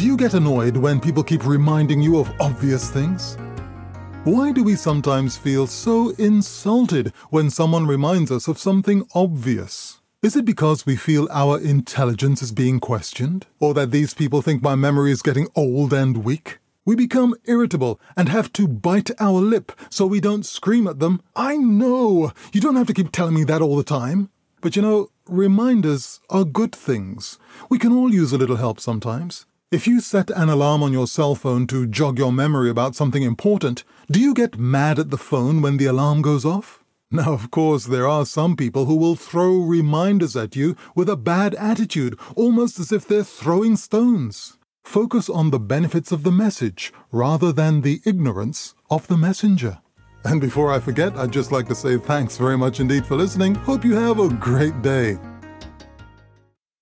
Do you get annoyed when people keep reminding you of obvious things? Why do we sometimes feel so insulted when someone reminds us of something obvious? Is it because we feel our intelligence is being questioned? Or that these people think my memory is getting old and weak? We become irritable and have to bite our lip so we don't scream at them. I know! You don't have to keep telling me that all the time. But you know, reminders are good things. We can all use a little help sometimes. If you set an alarm on your cell phone to jog your memory about something important, do you get mad at the phone when the alarm goes off? Now, of course, there are some people who will throw reminders at you with a bad attitude, almost as if they're throwing stones. Focus on the benefits of the message rather than the ignorance of the messenger. And before I forget, I'd just like to say thanks very much indeed for listening. Hope you have a great day.